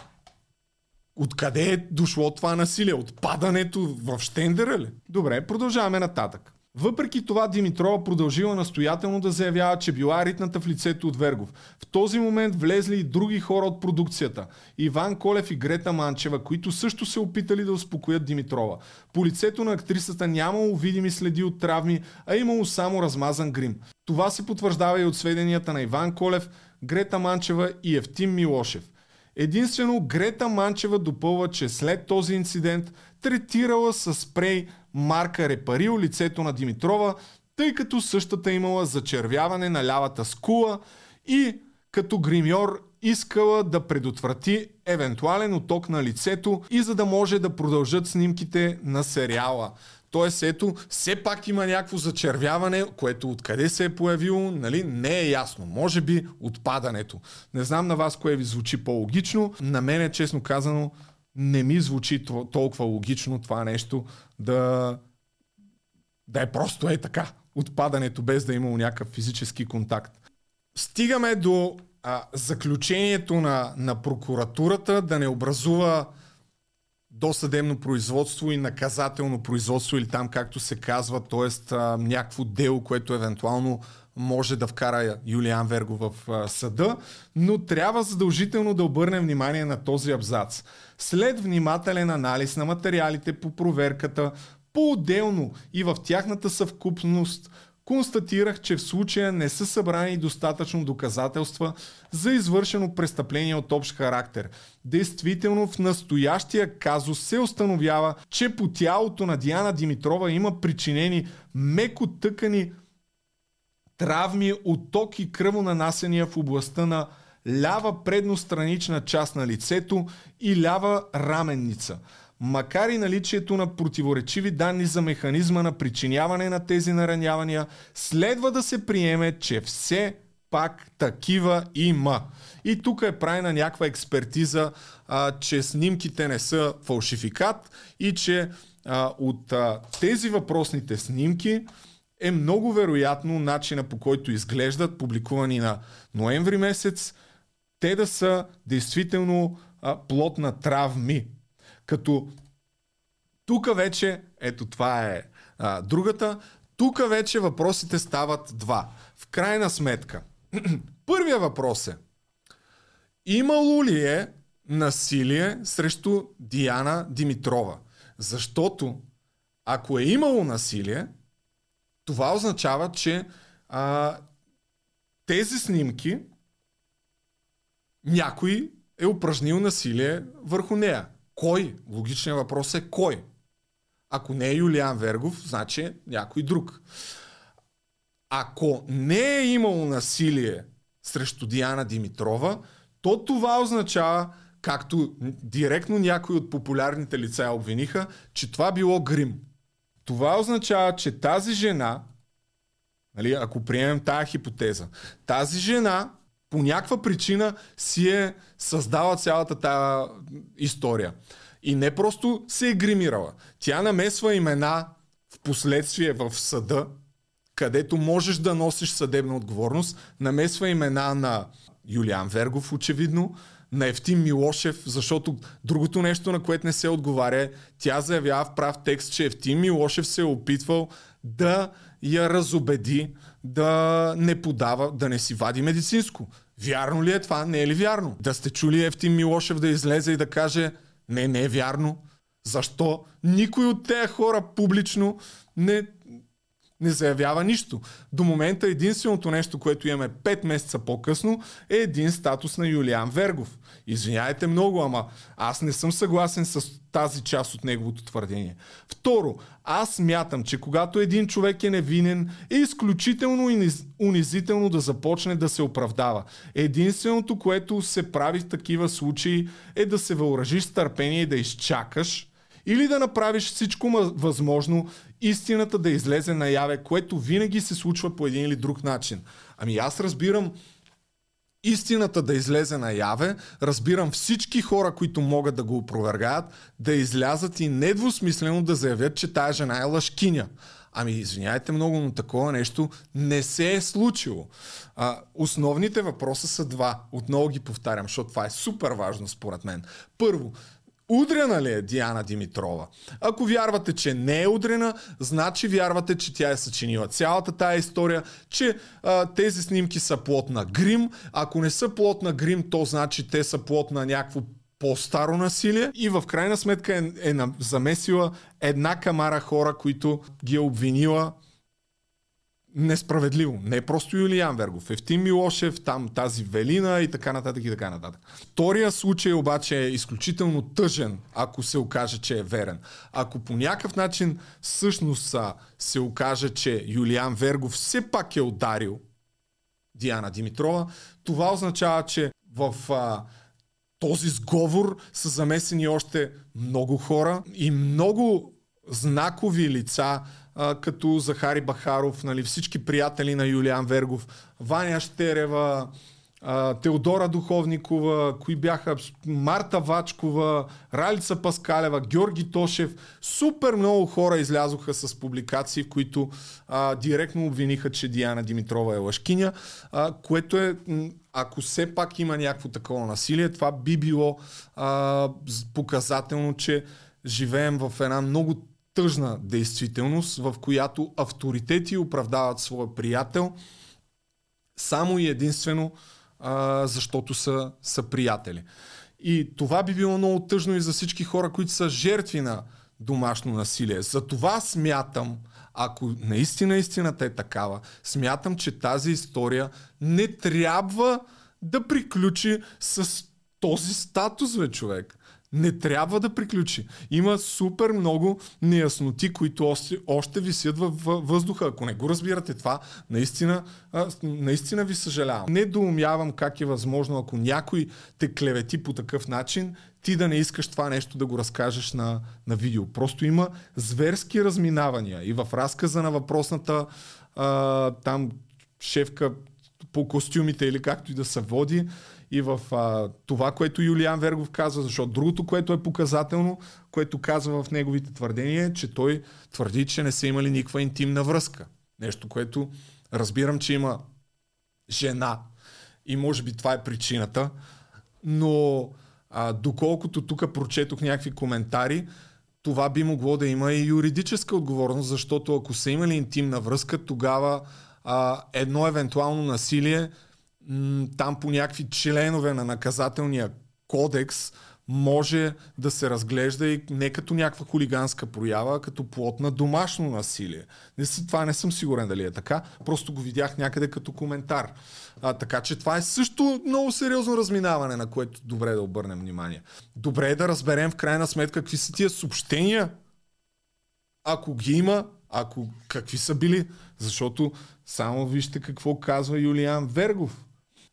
Откъде е дошло това насилие? От падането в щендера ли? Добре, продължаваме нататък. Въпреки това Димитрова продължила настоятелно да заявява, че била ритната в лицето от Вергов. В този момент влезли и други хора от продукцията. Иван Колев и Грета Манчева, които също се опитали да успокоят Димитрова. По лицето на актрисата нямало видими следи от травми, а имало само размазан грим. Това се потвърждава и от сведенията на Иван Колев, Грета Манчева и Евтим Милошев. Единствено Грета Манчева допълва, че след този инцидент третирала с спрей марка Репарил лицето на Димитрова, тъй като същата имала зачервяване на лявата скула и като гримьор искала да предотврати евентуален оток на лицето и за да може да продължат снимките на сериала. Тоест, ето, все пак има някакво зачервяване, което откъде се е появило, нали, не е ясно. Може би отпадането. Не знам на вас кое ви звучи по-логично. На мен, честно казано, не ми звучи толкова логично това нещо да, да е просто е така. Отпадането без да е имало някакъв физически контакт. Стигаме до а, заключението на, на прокуратурата да не образува досъдебно производство и наказателно производство или там както се казва, т.е. някакво дело, което евентуално може да вкара Юлиан Верго в а, съда, но трябва задължително да обърнем внимание на този абзац. След внимателен анализ на материалите по проверката, по-отделно и в тяхната съвкупност, констатирах, че в случая не са събрани достатъчно доказателства за извършено престъпление от общ характер. Действително в настоящия казус се установява, че по тялото на Диана Димитрова има причинени меко тъкани травми от ток и кръвонанасения в областта на лява предностранична част на лицето и лява раменница. Макар и наличието на противоречиви данни за механизма на причиняване на тези наранявания, следва да се приеме, че все пак такива има. И тук е правена някаква експертиза, а, че снимките не са фалшификат и че а, от а, тези въпросните снимки е много вероятно начина по който изглеждат, публикувани на ноември месец, те да са действително а, плод на травми. Като тук вече, ето това е а, другата, тук вече въпросите стават два. В крайна сметка, първия въпрос е, имало ли е насилие срещу Диана Димитрова? Защото ако е имало насилие, това означава, че а, тези снимки някой е упражнил насилие върху нея. Кой? Логичният въпрос е кой? Ако не е Юлиан Вергов, значи някой друг. Ако не е имало насилие срещу Диана Димитрова, то това означава, както директно някои от популярните лица обвиниха, че това било грим. Това означава, че тази жена, нали, ако приемем тази хипотеза, тази жена по някаква причина си е създала цялата тая история. И не просто се е гримирала. Тя намесва имена в последствие в съда, където можеш да носиш съдебна отговорност, намесва имена на Юлиан Вергов, очевидно, на Евтим Милошев, защото другото нещо, на което не се отговаря, тя заявява в прав текст, че Евтим Милошев се е опитвал да я разобеди да не подава, да не си вади медицинско. Вярно ли е това? Не е ли вярно? Да сте чули Евтим Милошев да излезе и да каже не, не е вярно. Защо никой от тези хора публично не, не заявява нищо. До момента единственото нещо, което имаме 5 месеца по-късно, е един статус на Юлиан Вергов. Извиняйте много, ама аз не съм съгласен с тази част от неговото твърдение. Второ, аз мятам, че когато един човек е невинен, е изключително унизително да започне да се оправдава. Единственото, което се прави в такива случаи, е да се въоръжиш с търпение и да изчакаш, или да направиш всичко възможно истината да излезе наяве, което винаги се случва по един или друг начин. Ами аз разбирам истината да излезе наяве, разбирам всички хора, които могат да го опровергаят, да излязат и недвусмислено да заявят, че тая жена е лъжкиня. Ами, извиняйте много, но такова нещо не се е случило. А, основните въпроса са два. Отново ги повтарям, защото това е супер важно според мен. Първо, Удрена ли е Диана Димитрова? Ако вярвате, че не е удрена, значи вярвате, че тя е съчинила цялата тая история, че а, тези снимки са плод на грим. Ако не са плод на грим, то значи те са плод на някакво по-старо насилие и в крайна сметка е, е замесила една камара хора, които ги е обвинила несправедливо. Не просто Юлиан Вергов, Евтим Милошев, там тази Велина и така нататък и така нататък. Втория случай обаче е изключително тъжен, ако се окаже, че е верен. Ако по някакъв начин всъщност се окаже, че Юлиан Вергов все пак е ударил Диана Димитрова, това означава, че в а, този сговор са замесени още много хора и много знакови лица, а, като Захари Бахаров, нали, всички приятели на Юлиан Вергов, Ваня Штерева, а, Теодора Духовникова, кои бяха Марта Вачкова, Ралица Паскалева, Георги Тошев. Супер много хора излязоха с публикации, в които а, директно обвиниха, че Диана Димитрова е лъжкиня, а, което е, ако все пак има някакво такова насилие, това би било а, показателно, че живеем в една много тъжна действителност, в която авторитети оправдават своя приятел само и единствено а, защото са, са приятели. И това би било много тъжно и за всички хора, които са жертви на домашно насилие. За това смятам, ако наистина истината е такава, смятам, че тази история не трябва да приключи с този статус, бе, човек не трябва да приключи. Има супер много неясноти, които още, още висят във въздуха. Ако не го разбирате това, наистина, наистина ви съжалявам. Не доумявам как е възможно, ако някой те клевети по такъв начин, ти да не искаш това нещо да го разкажеш на, на видео. Просто има зверски разминавания. И в разказа на въпросната а, там шефка по костюмите или както и да се води, и в а, това, което Юлиан Вергов казва, защото другото, което е показателно, което казва в неговите твърдения, е, че той твърди, че не са имали никаква интимна връзка. Нещо, което разбирам, че има жена и може би това е причината, но а, доколкото тук прочетох някакви коментари, това би могло да има и юридическа отговорност, защото ако са имали интимна връзка, тогава а, едно евентуално насилие там по някакви членове на наказателния кодекс може да се разглежда и не като някаква хулиганска проява, а като плод на домашно насилие. Не, това не съм сигурен дали е така, просто го видях някъде като коментар. А, така че това е също много сериозно разминаване, на което добре да обърнем внимание. Добре е да разберем в крайна сметка какви са тия съобщения, ако ги има, ако какви са били, защото само вижте какво казва Юлиан Вергов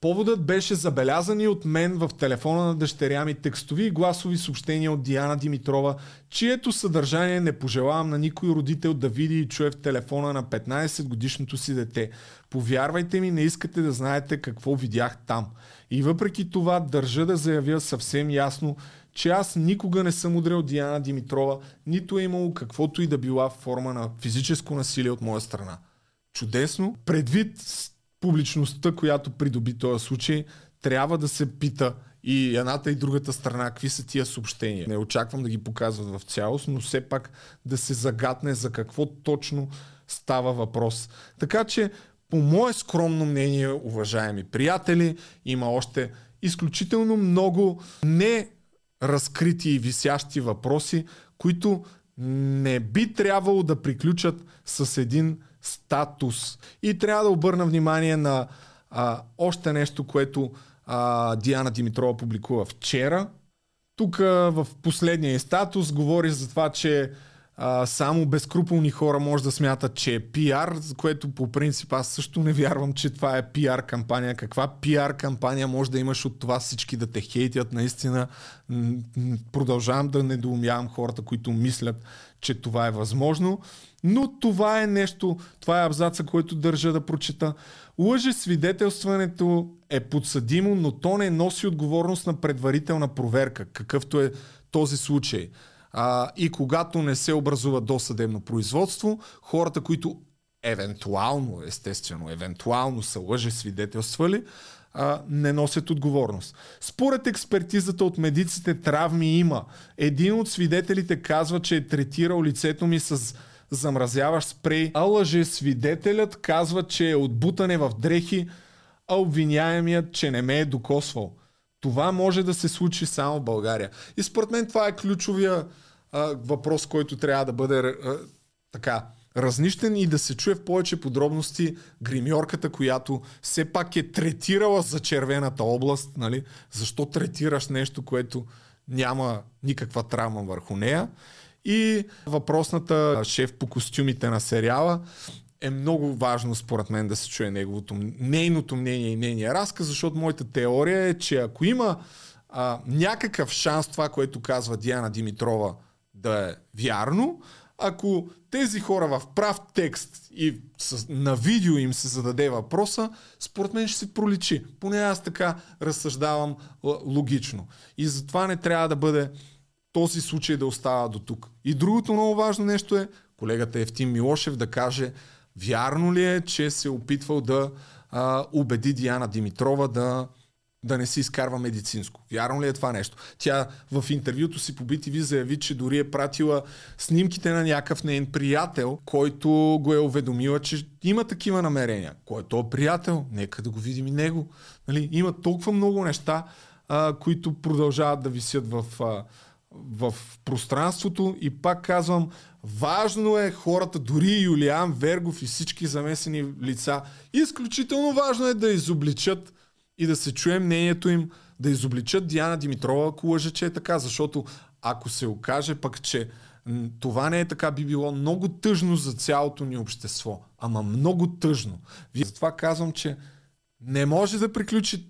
Поводът беше забелязани от мен в телефона на дъщеря ми текстови и гласови съобщения от Диана Димитрова, чието съдържание не пожелавам на никой родител да види и чуе в телефона на 15 годишното си дете. Повярвайте ми, не искате да знаете какво видях там. И въпреки това държа да заявя съвсем ясно, че аз никога не съм удрял Диана Димитрова, нито е имало каквото и да била форма на физическо насилие от моя страна. Чудесно. Предвид публичността, която придоби този случай, трябва да се пита и едната и другата страна, какви са тия съобщения. Не очаквам да ги показват в цялост, но все пак да се загатне за какво точно става въпрос. Така че, по мое скромно мнение, уважаеми приятели, има още изключително много не разкрити и висящи въпроси, които не би трябвало да приключат с един статус. И трябва да обърна внимание на а, още нещо, което а, Диана Димитрова публикува вчера. Тук в последния статус говори за това, че а, само безкруполни хора може да смятат, че е пиар, което по принцип аз също не вярвам, че това е пиар кампания. Каква пиар кампания може да имаш от това всички да те хейтят? Наистина продължавам да недоумявам хората, които мислят, че това е възможно. Но това е нещо, това е абзаца, който държа да прочета. Лъже свидетелстването е подсъдимо, но то не носи отговорност на предварителна проверка, какъвто е този случай. А, и когато не се образува досъдебно производство, хората, които евентуално, естествено, евентуално са лъже свидетелствали, а, не носят отговорност. Според експертизата от медиците травми има. Един от свидетелите казва, че е третирал лицето ми с замразяващ спрей, а лъже свидетелят казва, че е отбутане в дрехи, а обвиняемият, че не ме е докосвал. Това може да се случи само в България. И според мен това е ключовия въпрос, който трябва да бъде а, така разнищен и да се чуе в повече подробности гримьорката, която все пак е третирала за червената област. Нали? Защо третираш нещо, което няма никаква травма върху нея? И въпросната шеф по костюмите на сериала е много важно според мен да се чуе неговото, нейното мнение и нейния разказ, защото моята теория е, че ако има а, някакъв шанс това, което казва Диана Димитрова да е вярно, ако тези хора в прав текст и с, на видео им се зададе въпроса, според мен ще се проличи. Поне аз така разсъждавам логично. И затова не трябва да бъде този случай да остава до тук. И другото много важно нещо е колегата Евтим Милошев да каже вярно ли е, че се е опитвал да а, убеди Диана Димитрова да да не си изкарва медицинско. Вярно ли е това нещо? Тя в интервюто си по BTV заяви, че дори е пратила снимките на някакъв нейн приятел, който го е уведомила, че има такива намерения. Кой е то приятел? Нека да го видим и него. Нали? Има толкова много неща, а, които продължават да висят в, а, в пространството и пак казвам, важно е хората, дори Юлиан Вергов и всички замесени лица, изключително важно е да изобличат и да се чуе мнението им, да изобличат Диана Димитрова, ако лъже, че е така, защото ако се окаже пък, че това не е така, би било много тъжно за цялото ни общество. Ама много тъжно. Вие затова казвам, че не може да приключи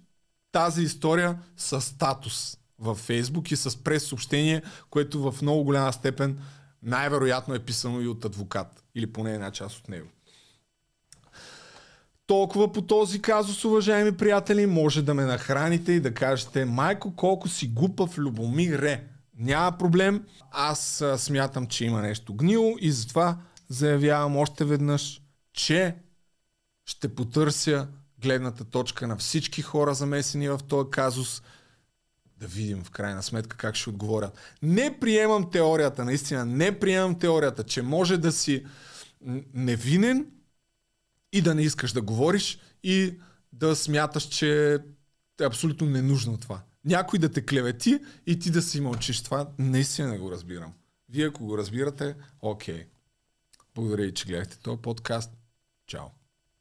тази история с статус във Фейсбук и с прес-съобщение, което в много голяма степен най-вероятно е писано и от адвокат. Или поне една част от него. Толкова по този казус, уважаеми приятели, може да ме нахраните и да кажете, майко, колко си глупав Любомир Ре. Няма проблем. Аз а, смятам, че има нещо гнило и затова заявявам още веднъж, че ще потърся гледната точка на всички хора замесени в този казус. Да видим в крайна сметка как ще отговорят. Не приемам теорията, наистина не приемам теорията, че може да си невинен и да не искаш да говориш и да смяташ, че е абсолютно ненужно това. Някой да те клевети и ти да си мълчиш. Това наистина не го разбирам. Вие ако го разбирате, окей. Благодаря и, че гледахте този подкаст. Чао.